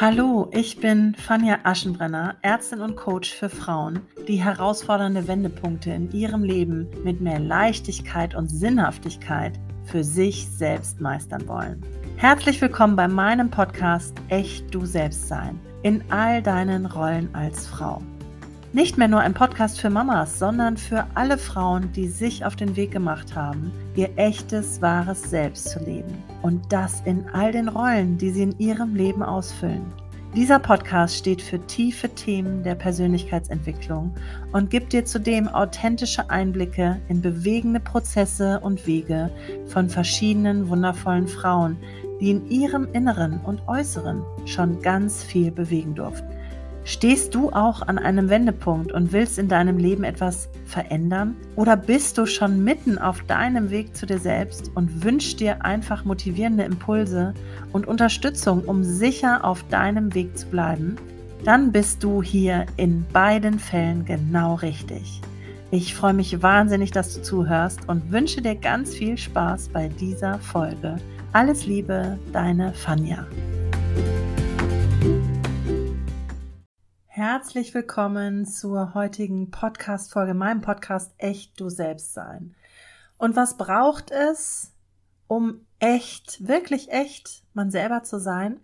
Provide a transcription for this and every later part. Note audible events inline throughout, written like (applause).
Hallo, ich bin Fania Aschenbrenner, Ärztin und Coach für Frauen, die herausfordernde Wendepunkte in ihrem Leben mit mehr Leichtigkeit und Sinnhaftigkeit für sich selbst meistern wollen. Herzlich willkommen bei meinem Podcast Echt du selbst sein in all deinen Rollen als Frau. Nicht mehr nur ein Podcast für Mamas, sondern für alle Frauen, die sich auf den Weg gemacht haben, ihr echtes, wahres Selbst zu leben. Und das in all den Rollen, die sie in ihrem Leben ausfüllen. Dieser Podcast steht für tiefe Themen der Persönlichkeitsentwicklung und gibt dir zudem authentische Einblicke in bewegende Prozesse und Wege von verschiedenen wundervollen Frauen, die in ihrem Inneren und Äußeren schon ganz viel bewegen durften. Stehst du auch an einem Wendepunkt und willst in deinem Leben etwas verändern? Oder bist du schon mitten auf deinem Weg zu dir selbst und wünschst dir einfach motivierende Impulse und Unterstützung, um sicher auf deinem Weg zu bleiben? Dann bist du hier in beiden Fällen genau richtig. Ich freue mich wahnsinnig, dass du zuhörst und wünsche dir ganz viel Spaß bei dieser Folge. Alles Liebe, deine Fanja. Herzlich willkommen zur heutigen Podcast-Folge, meinem Podcast Echt du selbst sein. Und was braucht es, um echt, wirklich echt man selber zu sein?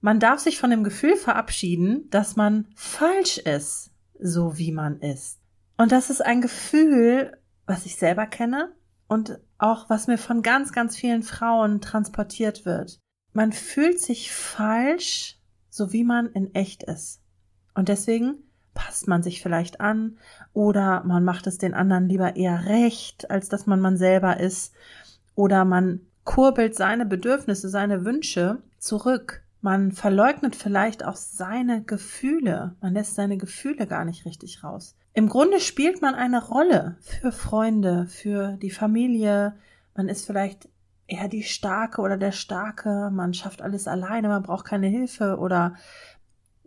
Man darf sich von dem Gefühl verabschieden, dass man falsch ist, so wie man ist. Und das ist ein Gefühl, was ich selber kenne und auch was mir von ganz, ganz vielen Frauen transportiert wird. Man fühlt sich falsch, so wie man in echt ist. Und deswegen passt man sich vielleicht an oder man macht es den anderen lieber eher recht, als dass man man selber ist. Oder man kurbelt seine Bedürfnisse, seine Wünsche zurück. Man verleugnet vielleicht auch seine Gefühle. Man lässt seine Gefühle gar nicht richtig raus. Im Grunde spielt man eine Rolle für Freunde, für die Familie. Man ist vielleicht eher die Starke oder der Starke. Man schafft alles alleine. Man braucht keine Hilfe oder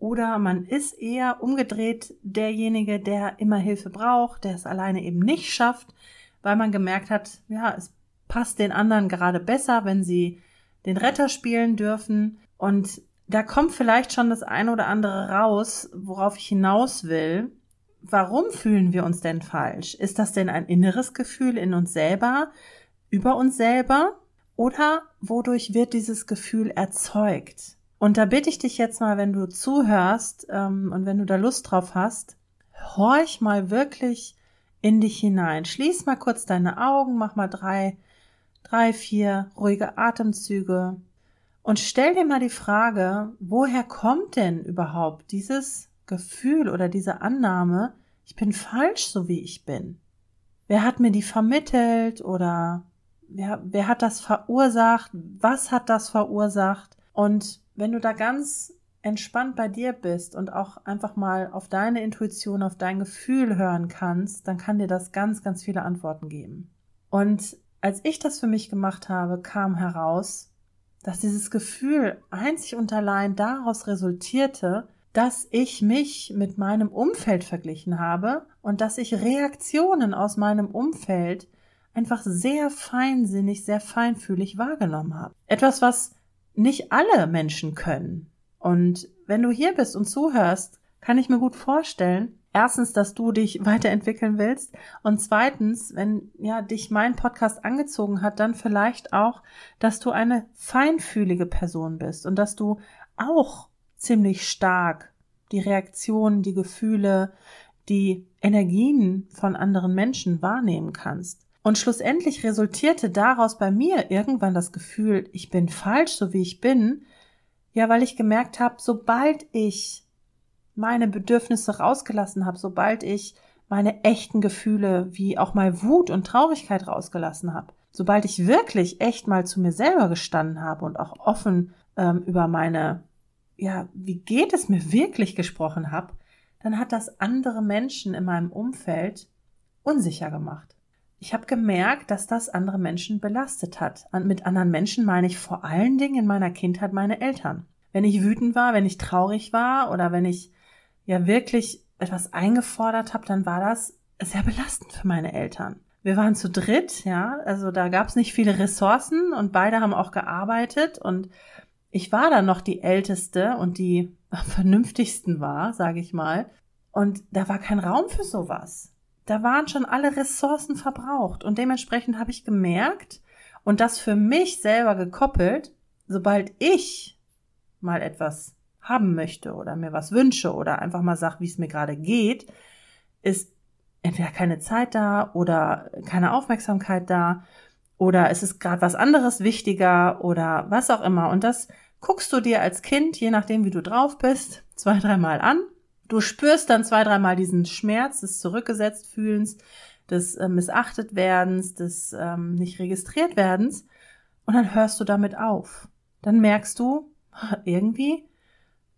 oder man ist eher umgedreht derjenige, der immer Hilfe braucht, der es alleine eben nicht schafft, weil man gemerkt hat, ja, es passt den anderen gerade besser, wenn sie den Retter spielen dürfen. Und da kommt vielleicht schon das eine oder andere raus, worauf ich hinaus will. Warum fühlen wir uns denn falsch? Ist das denn ein inneres Gefühl in uns selber, über uns selber? Oder wodurch wird dieses Gefühl erzeugt? Und da bitte ich dich jetzt mal, wenn du zuhörst ähm, und wenn du da Lust drauf hast, horch mal wirklich in dich hinein. Schließ mal kurz deine Augen, mach mal drei, drei, vier ruhige Atemzüge und stell dir mal die Frage, woher kommt denn überhaupt dieses Gefühl oder diese Annahme, ich bin falsch, so wie ich bin? Wer hat mir die vermittelt oder wer, wer hat das verursacht? Was hat das verursacht? Und wenn du da ganz entspannt bei dir bist und auch einfach mal auf deine Intuition, auf dein Gefühl hören kannst, dann kann dir das ganz, ganz viele Antworten geben. Und als ich das für mich gemacht habe, kam heraus, dass dieses Gefühl einzig und allein daraus resultierte, dass ich mich mit meinem Umfeld verglichen habe und dass ich Reaktionen aus meinem Umfeld einfach sehr feinsinnig, sehr feinfühlig wahrgenommen habe. Etwas, was nicht alle Menschen können. Und wenn du hier bist und zuhörst, kann ich mir gut vorstellen, erstens, dass du dich weiterentwickeln willst und zweitens, wenn ja dich mein Podcast angezogen hat, dann vielleicht auch, dass du eine feinfühlige Person bist und dass du auch ziemlich stark die Reaktionen, die Gefühle, die Energien von anderen Menschen wahrnehmen kannst. Und schlussendlich resultierte daraus bei mir irgendwann das Gefühl, ich bin falsch, so wie ich bin, ja, weil ich gemerkt habe, sobald ich meine Bedürfnisse rausgelassen habe, sobald ich meine echten Gefühle wie auch mal Wut und Traurigkeit rausgelassen habe, sobald ich wirklich echt mal zu mir selber gestanden habe und auch offen ähm, über meine, ja, wie geht es mir wirklich gesprochen habe, dann hat das andere Menschen in meinem Umfeld unsicher gemacht ich habe gemerkt, dass das andere Menschen belastet hat. Mit anderen Menschen meine ich vor allen Dingen in meiner Kindheit meine Eltern. Wenn ich wütend war, wenn ich traurig war oder wenn ich ja wirklich etwas eingefordert habe, dann war das sehr belastend für meine Eltern. Wir waren zu dritt, ja, also da gab es nicht viele Ressourcen und beide haben auch gearbeitet und ich war dann noch die älteste und die am (laughs) vernünftigsten war, sage ich mal. Und da war kein Raum für sowas. Da waren schon alle Ressourcen verbraucht. Und dementsprechend habe ich gemerkt und das für mich selber gekoppelt, sobald ich mal etwas haben möchte oder mir was wünsche oder einfach mal sag, wie es mir gerade geht, ist entweder keine Zeit da oder keine Aufmerksamkeit da oder es ist gerade was anderes wichtiger oder was auch immer. Und das guckst du dir als Kind, je nachdem wie du drauf bist, (laughs) zwei, dreimal an. Du spürst dann zwei, dreimal diesen Schmerz des zurückgesetzt fühlens, des äh, missachtet werdens, des ähm, nicht registriert werdens und dann hörst du damit auf. Dann merkst du, irgendwie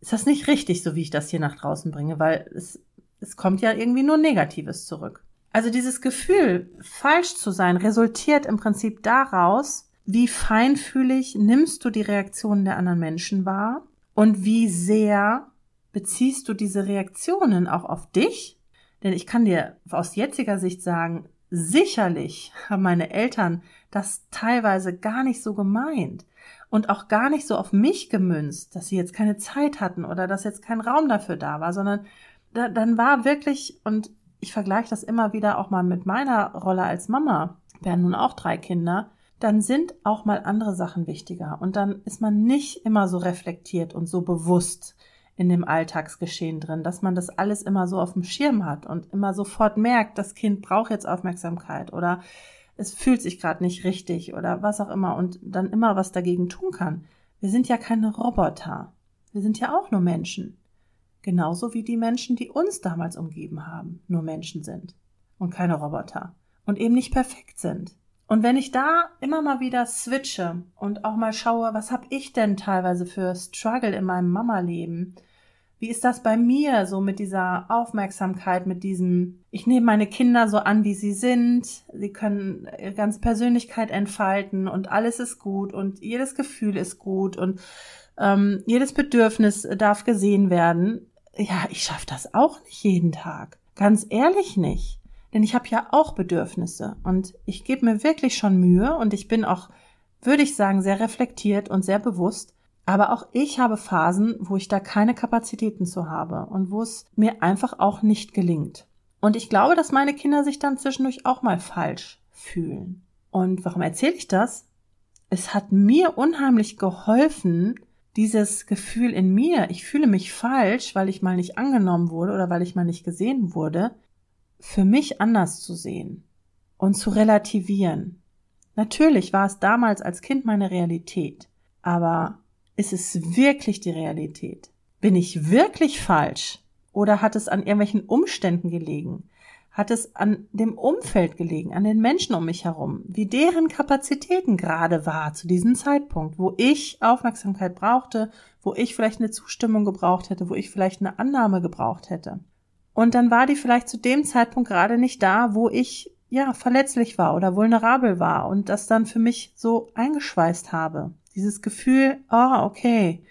ist das nicht richtig, so wie ich das hier nach draußen bringe, weil es, es kommt ja irgendwie nur Negatives zurück. Also dieses Gefühl, falsch zu sein, resultiert im Prinzip daraus, wie feinfühlig nimmst du die Reaktionen der anderen Menschen wahr und wie sehr beziehst du diese Reaktionen auch auf dich? Denn ich kann dir aus jetziger Sicht sagen, sicherlich haben meine Eltern das teilweise gar nicht so gemeint und auch gar nicht so auf mich gemünzt, dass sie jetzt keine Zeit hatten oder dass jetzt kein Raum dafür da war, sondern da, dann war wirklich, und ich vergleiche das immer wieder auch mal mit meiner Rolle als Mama, wir haben nun auch drei Kinder, dann sind auch mal andere Sachen wichtiger und dann ist man nicht immer so reflektiert und so bewusst in dem Alltagsgeschehen drin, dass man das alles immer so auf dem Schirm hat und immer sofort merkt, das Kind braucht jetzt Aufmerksamkeit oder es fühlt sich gerade nicht richtig oder was auch immer und dann immer was dagegen tun kann. Wir sind ja keine Roboter. Wir sind ja auch nur Menschen. Genauso wie die Menschen, die uns damals umgeben haben, nur Menschen sind und keine Roboter und eben nicht perfekt sind. Und wenn ich da immer mal wieder switche und auch mal schaue, was habe ich denn teilweise für Struggle in meinem Mama-Leben? Wie ist das bei mir so mit dieser Aufmerksamkeit, mit diesem, ich nehme meine Kinder so an, wie sie sind, sie können ihre ganze Persönlichkeit entfalten und alles ist gut und jedes Gefühl ist gut und ähm, jedes Bedürfnis darf gesehen werden ja, ich schaffe das auch nicht jeden Tag. Ganz ehrlich nicht. Denn ich habe ja auch Bedürfnisse und ich gebe mir wirklich schon Mühe und ich bin auch, würde ich sagen, sehr reflektiert und sehr bewusst. Aber auch ich habe Phasen, wo ich da keine Kapazitäten zu habe und wo es mir einfach auch nicht gelingt. Und ich glaube, dass meine Kinder sich dann zwischendurch auch mal falsch fühlen. Und warum erzähle ich das? Es hat mir unheimlich geholfen, dieses Gefühl in mir, ich fühle mich falsch, weil ich mal nicht angenommen wurde oder weil ich mal nicht gesehen wurde, für mich anders zu sehen und zu relativieren. Natürlich war es damals als Kind meine Realität, aber ist es wirklich die Realität? Bin ich wirklich falsch? Oder hat es an irgendwelchen Umständen gelegen? hat es an dem Umfeld gelegen, an den Menschen um mich herum, wie deren Kapazitäten gerade war zu diesem Zeitpunkt, wo ich Aufmerksamkeit brauchte, wo ich vielleicht eine Zustimmung gebraucht hätte, wo ich vielleicht eine Annahme gebraucht hätte. Und dann war die vielleicht zu dem Zeitpunkt gerade nicht da, wo ich ja verletzlich war oder vulnerabel war und das dann für mich so eingeschweißt habe. Dieses Gefühl, oh, okay,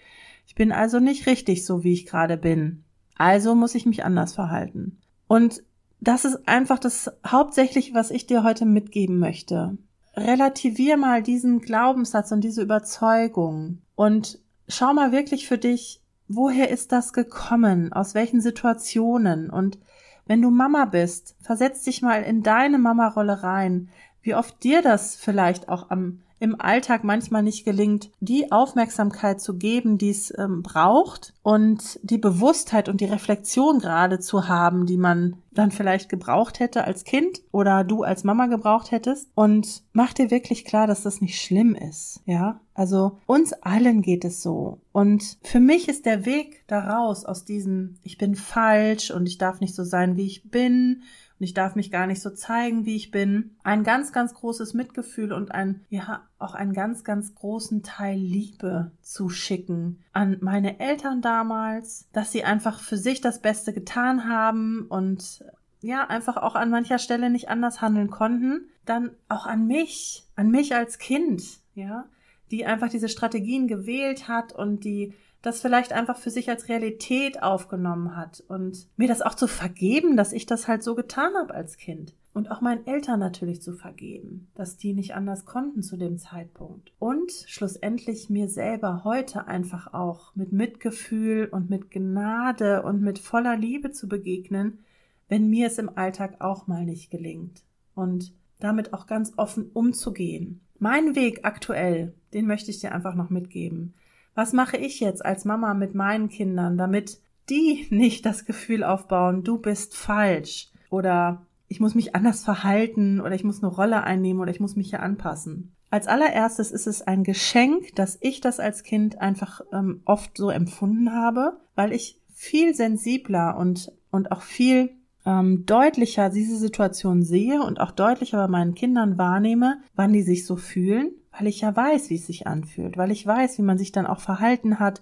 ich bin also nicht richtig so, wie ich gerade bin. Also muss ich mich anders verhalten. Und das ist einfach das Hauptsächliche, was ich dir heute mitgeben möchte. Relativier mal diesen Glaubenssatz und diese Überzeugung und schau mal wirklich für dich, woher ist das gekommen, aus welchen Situationen? Und wenn du Mama bist, versetz dich mal in deine Mama-Rolle rein, wie oft dir das vielleicht auch am im Alltag manchmal nicht gelingt, die Aufmerksamkeit zu geben, die es ähm, braucht und die Bewusstheit und die Reflexion gerade zu haben, die man dann vielleicht gebraucht hätte als Kind oder du als Mama gebraucht hättest und mach dir wirklich klar, dass das nicht schlimm ist, ja? Also uns allen geht es so und für mich ist der Weg daraus aus diesem ich bin falsch und ich darf nicht so sein, wie ich bin und ich darf mich gar nicht so zeigen, wie ich bin. Ein ganz, ganz großes Mitgefühl und ein, ja, auch einen ganz, ganz großen Teil Liebe zu schicken an meine Eltern damals, dass sie einfach für sich das Beste getan haben und ja, einfach auch an mancher Stelle nicht anders handeln konnten. Dann auch an mich, an mich als Kind, ja, die einfach diese Strategien gewählt hat und die das vielleicht einfach für sich als Realität aufgenommen hat und mir das auch zu vergeben, dass ich das halt so getan habe als Kind. Und auch meinen Eltern natürlich zu vergeben, dass die nicht anders konnten zu dem Zeitpunkt. Und schlussendlich mir selber heute einfach auch mit Mitgefühl und mit Gnade und mit voller Liebe zu begegnen, wenn mir es im Alltag auch mal nicht gelingt. Und damit auch ganz offen umzugehen. Mein Weg aktuell, den möchte ich dir einfach noch mitgeben. Was mache ich jetzt als Mama mit meinen Kindern, damit die (laughs) nicht das Gefühl aufbauen, du bist falsch oder ich muss mich anders verhalten oder ich muss eine Rolle einnehmen oder ich muss mich hier anpassen. Als allererstes ist es ein Geschenk, dass ich das als Kind einfach ähm, oft so empfunden habe, weil ich viel sensibler und, und auch viel ähm, deutlicher diese Situation sehe und auch deutlicher bei meinen Kindern wahrnehme, wann die sich so fühlen, weil ich ja weiß, wie es sich anfühlt, weil ich weiß, wie man sich dann auch verhalten hat,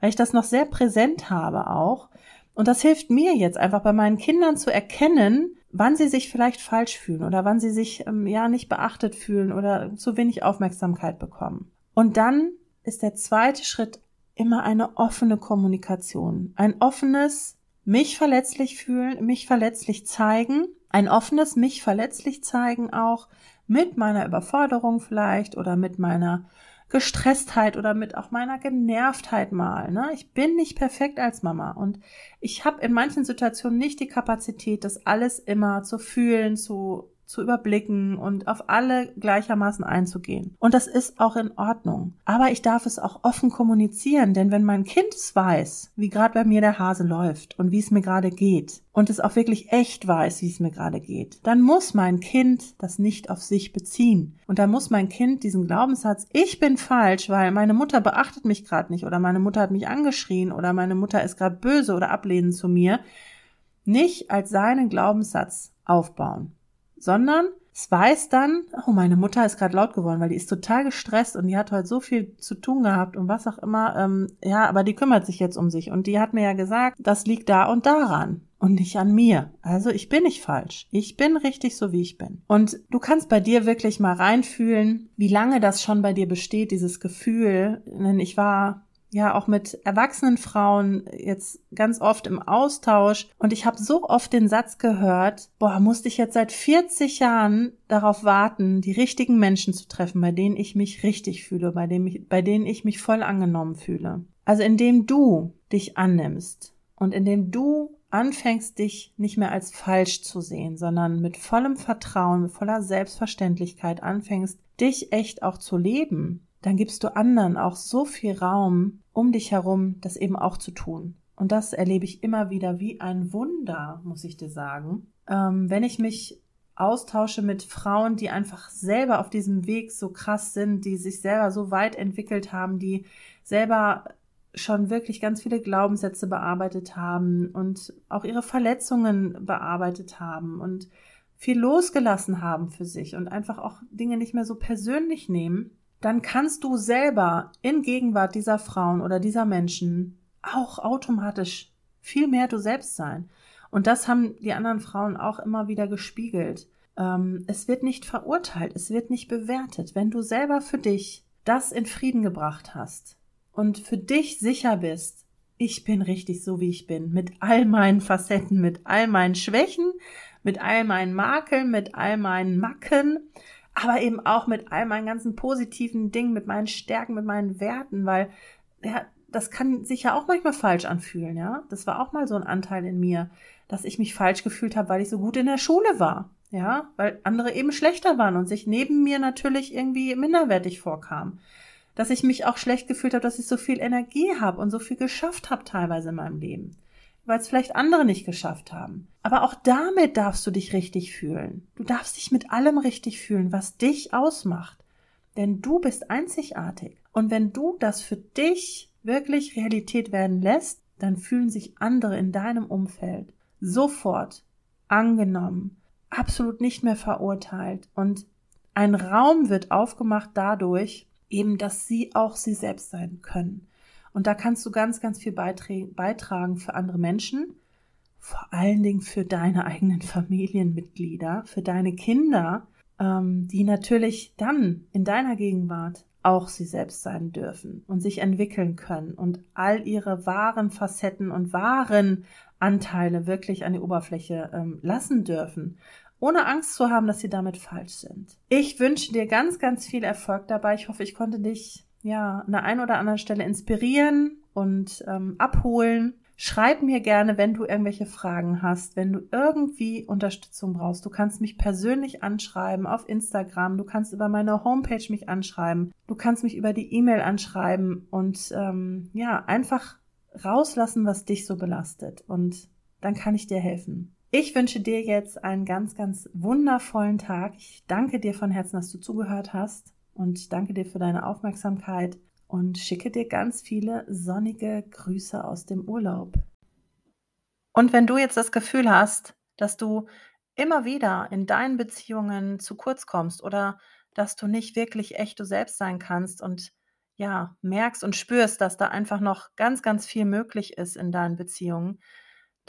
weil ich das noch sehr präsent habe auch. Und das hilft mir jetzt einfach bei meinen Kindern zu erkennen, wann sie sich vielleicht falsch fühlen oder wann sie sich ähm, ja nicht beachtet fühlen oder zu wenig Aufmerksamkeit bekommen. Und dann ist der zweite Schritt immer eine offene Kommunikation, ein offenes mich verletzlich fühlen, mich verletzlich zeigen, ein offenes mich verletzlich zeigen auch mit meiner Überforderung vielleicht oder mit meiner Gestresstheit oder mit auch meiner Genervtheit mal. Ne? Ich bin nicht perfekt als Mama und ich habe in manchen Situationen nicht die Kapazität, das alles immer zu fühlen, zu zu überblicken und auf alle gleichermaßen einzugehen. Und das ist auch in Ordnung. Aber ich darf es auch offen kommunizieren, denn wenn mein Kind es weiß, wie gerade bei mir der Hase läuft und wie es mir gerade geht und es auch wirklich echt weiß, wie es mir gerade geht, dann muss mein Kind das nicht auf sich beziehen. Und dann muss mein Kind diesen Glaubenssatz, ich bin falsch, weil meine Mutter beachtet mich gerade nicht oder meine Mutter hat mich angeschrien oder meine Mutter ist gerade böse oder ablehnend zu mir, nicht als seinen Glaubenssatz aufbauen sondern es weiß dann, oh, meine Mutter ist gerade laut geworden, weil die ist total gestresst und die hat heute so viel zu tun gehabt und was auch immer. Ähm, ja, aber die kümmert sich jetzt um sich und die hat mir ja gesagt, das liegt da und daran und nicht an mir. Also ich bin nicht falsch. Ich bin richtig so, wie ich bin. Und du kannst bei dir wirklich mal reinfühlen, wie lange das schon bei dir besteht, dieses Gefühl. Denn ich war ja auch mit erwachsenen Frauen jetzt ganz oft im Austausch und ich habe so oft den Satz gehört, boah, musste ich jetzt seit 40 Jahren darauf warten, die richtigen Menschen zu treffen, bei denen ich mich richtig fühle, bei, dem ich, bei denen ich mich voll angenommen fühle. Also indem du dich annimmst und indem du anfängst, dich nicht mehr als falsch zu sehen, sondern mit vollem Vertrauen, mit voller Selbstverständlichkeit anfängst, dich echt auch zu leben, dann gibst du anderen auch so viel Raum um dich herum, das eben auch zu tun. Und das erlebe ich immer wieder wie ein Wunder, muss ich dir sagen. Ähm, wenn ich mich austausche mit Frauen, die einfach selber auf diesem Weg so krass sind, die sich selber so weit entwickelt haben, die selber schon wirklich ganz viele Glaubenssätze bearbeitet haben und auch ihre Verletzungen bearbeitet haben und viel losgelassen haben für sich und einfach auch Dinge nicht mehr so persönlich nehmen, dann kannst du selber in Gegenwart dieser Frauen oder dieser Menschen auch automatisch viel mehr du selbst sein. Und das haben die anderen Frauen auch immer wieder gespiegelt. Ähm, es wird nicht verurteilt, es wird nicht bewertet. Wenn du selber für dich das in Frieden gebracht hast und für dich sicher bist, ich bin richtig so, wie ich bin, mit all meinen Facetten, mit all meinen Schwächen, mit all meinen Makeln, mit all meinen Macken, aber eben auch mit all meinen ganzen positiven Dingen, mit meinen Stärken, mit meinen Werten, weil ja, das kann sich ja auch manchmal falsch anfühlen, ja. Das war auch mal so ein Anteil in mir, dass ich mich falsch gefühlt habe, weil ich so gut in der Schule war, ja, weil andere eben schlechter waren und sich neben mir natürlich irgendwie minderwertig vorkam. Dass ich mich auch schlecht gefühlt habe, dass ich so viel Energie habe und so viel geschafft habe teilweise in meinem Leben weil es vielleicht andere nicht geschafft haben. Aber auch damit darfst du dich richtig fühlen. Du darfst dich mit allem richtig fühlen, was dich ausmacht. Denn du bist einzigartig. Und wenn du das für dich wirklich Realität werden lässt, dann fühlen sich andere in deinem Umfeld sofort angenommen, absolut nicht mehr verurteilt. Und ein Raum wird aufgemacht dadurch, eben, dass sie auch sie selbst sein können. Und da kannst du ganz, ganz viel beitragen für andere Menschen, vor allen Dingen für deine eigenen Familienmitglieder, für deine Kinder, ähm, die natürlich dann in deiner Gegenwart auch sie selbst sein dürfen und sich entwickeln können und all ihre wahren Facetten und wahren Anteile wirklich an die Oberfläche ähm, lassen dürfen, ohne Angst zu haben, dass sie damit falsch sind. Ich wünsche dir ganz, ganz viel Erfolg dabei. Ich hoffe, ich konnte dich ja an der einen oder anderen Stelle inspirieren und ähm, abholen. Schreib mir gerne, wenn du irgendwelche Fragen hast, wenn du irgendwie Unterstützung brauchst. Du kannst mich persönlich anschreiben auf Instagram, du kannst über meine Homepage mich anschreiben, du kannst mich über die E-Mail anschreiben und ähm, ja, einfach rauslassen, was dich so belastet. Und dann kann ich dir helfen. Ich wünsche dir jetzt einen ganz, ganz wundervollen Tag. Ich danke dir von Herzen, dass du zugehört hast und danke dir für deine Aufmerksamkeit und schicke dir ganz viele sonnige Grüße aus dem Urlaub. Und wenn du jetzt das Gefühl hast, dass du immer wieder in deinen Beziehungen zu kurz kommst oder dass du nicht wirklich echt du selbst sein kannst und ja, merkst und spürst, dass da einfach noch ganz, ganz viel möglich ist in deinen Beziehungen,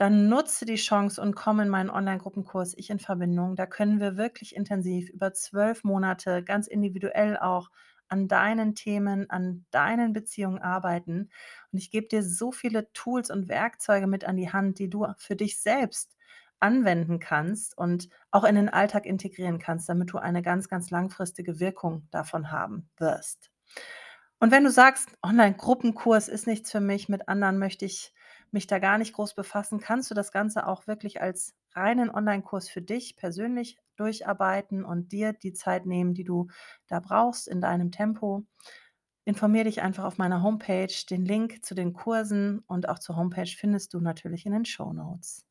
dann nutze die Chance und komm in meinen Online-Gruppenkurs Ich in Verbindung. Da können wir wirklich intensiv über zwölf Monate, ganz individuell auch, an deinen Themen, an deinen Beziehungen arbeiten. Und ich gebe dir so viele Tools und Werkzeuge mit an die Hand, die du für dich selbst anwenden kannst und auch in den Alltag integrieren kannst, damit du eine ganz, ganz langfristige Wirkung davon haben wirst. Und wenn du sagst, Online-Gruppenkurs ist nichts für mich, mit anderen möchte ich mich da gar nicht groß befassen, kannst du das Ganze auch wirklich als reinen Online-Kurs für dich persönlich durcharbeiten und dir die Zeit nehmen, die du da brauchst in deinem Tempo. Informiere dich einfach auf meiner Homepage. Den Link zu den Kursen und auch zur Homepage findest du natürlich in den Show Notes.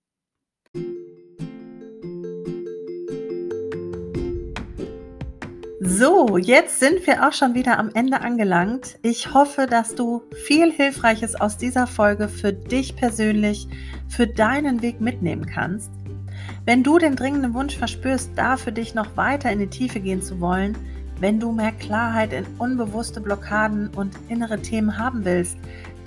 So, jetzt sind wir auch schon wieder am Ende angelangt. Ich hoffe, dass du viel Hilfreiches aus dieser Folge für dich persönlich, für deinen Weg mitnehmen kannst. Wenn du den dringenden Wunsch verspürst, da für dich noch weiter in die Tiefe gehen zu wollen, wenn du mehr Klarheit in unbewusste Blockaden und innere Themen haben willst,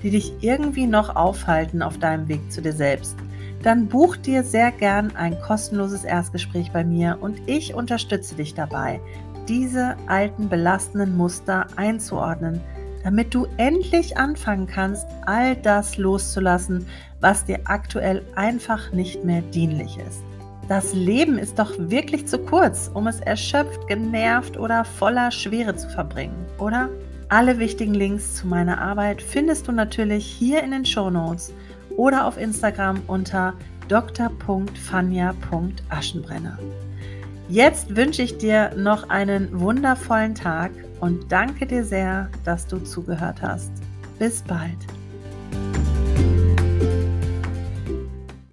die dich irgendwie noch aufhalten auf deinem Weg zu dir selbst, dann buch dir sehr gern ein kostenloses Erstgespräch bei mir und ich unterstütze dich dabei, diese alten belastenden Muster einzuordnen, damit du endlich anfangen kannst, all das loszulassen, was dir aktuell einfach nicht mehr dienlich ist. Das Leben ist doch wirklich zu kurz, um es erschöpft, genervt oder voller Schwere zu verbringen, oder? Alle wichtigen Links zu meiner Arbeit findest du natürlich hier in den Show Notes oder auf Instagram unter dr.fanja.aschenbrenner. Jetzt wünsche ich dir noch einen wundervollen Tag und danke dir sehr, dass du zugehört hast. Bis bald.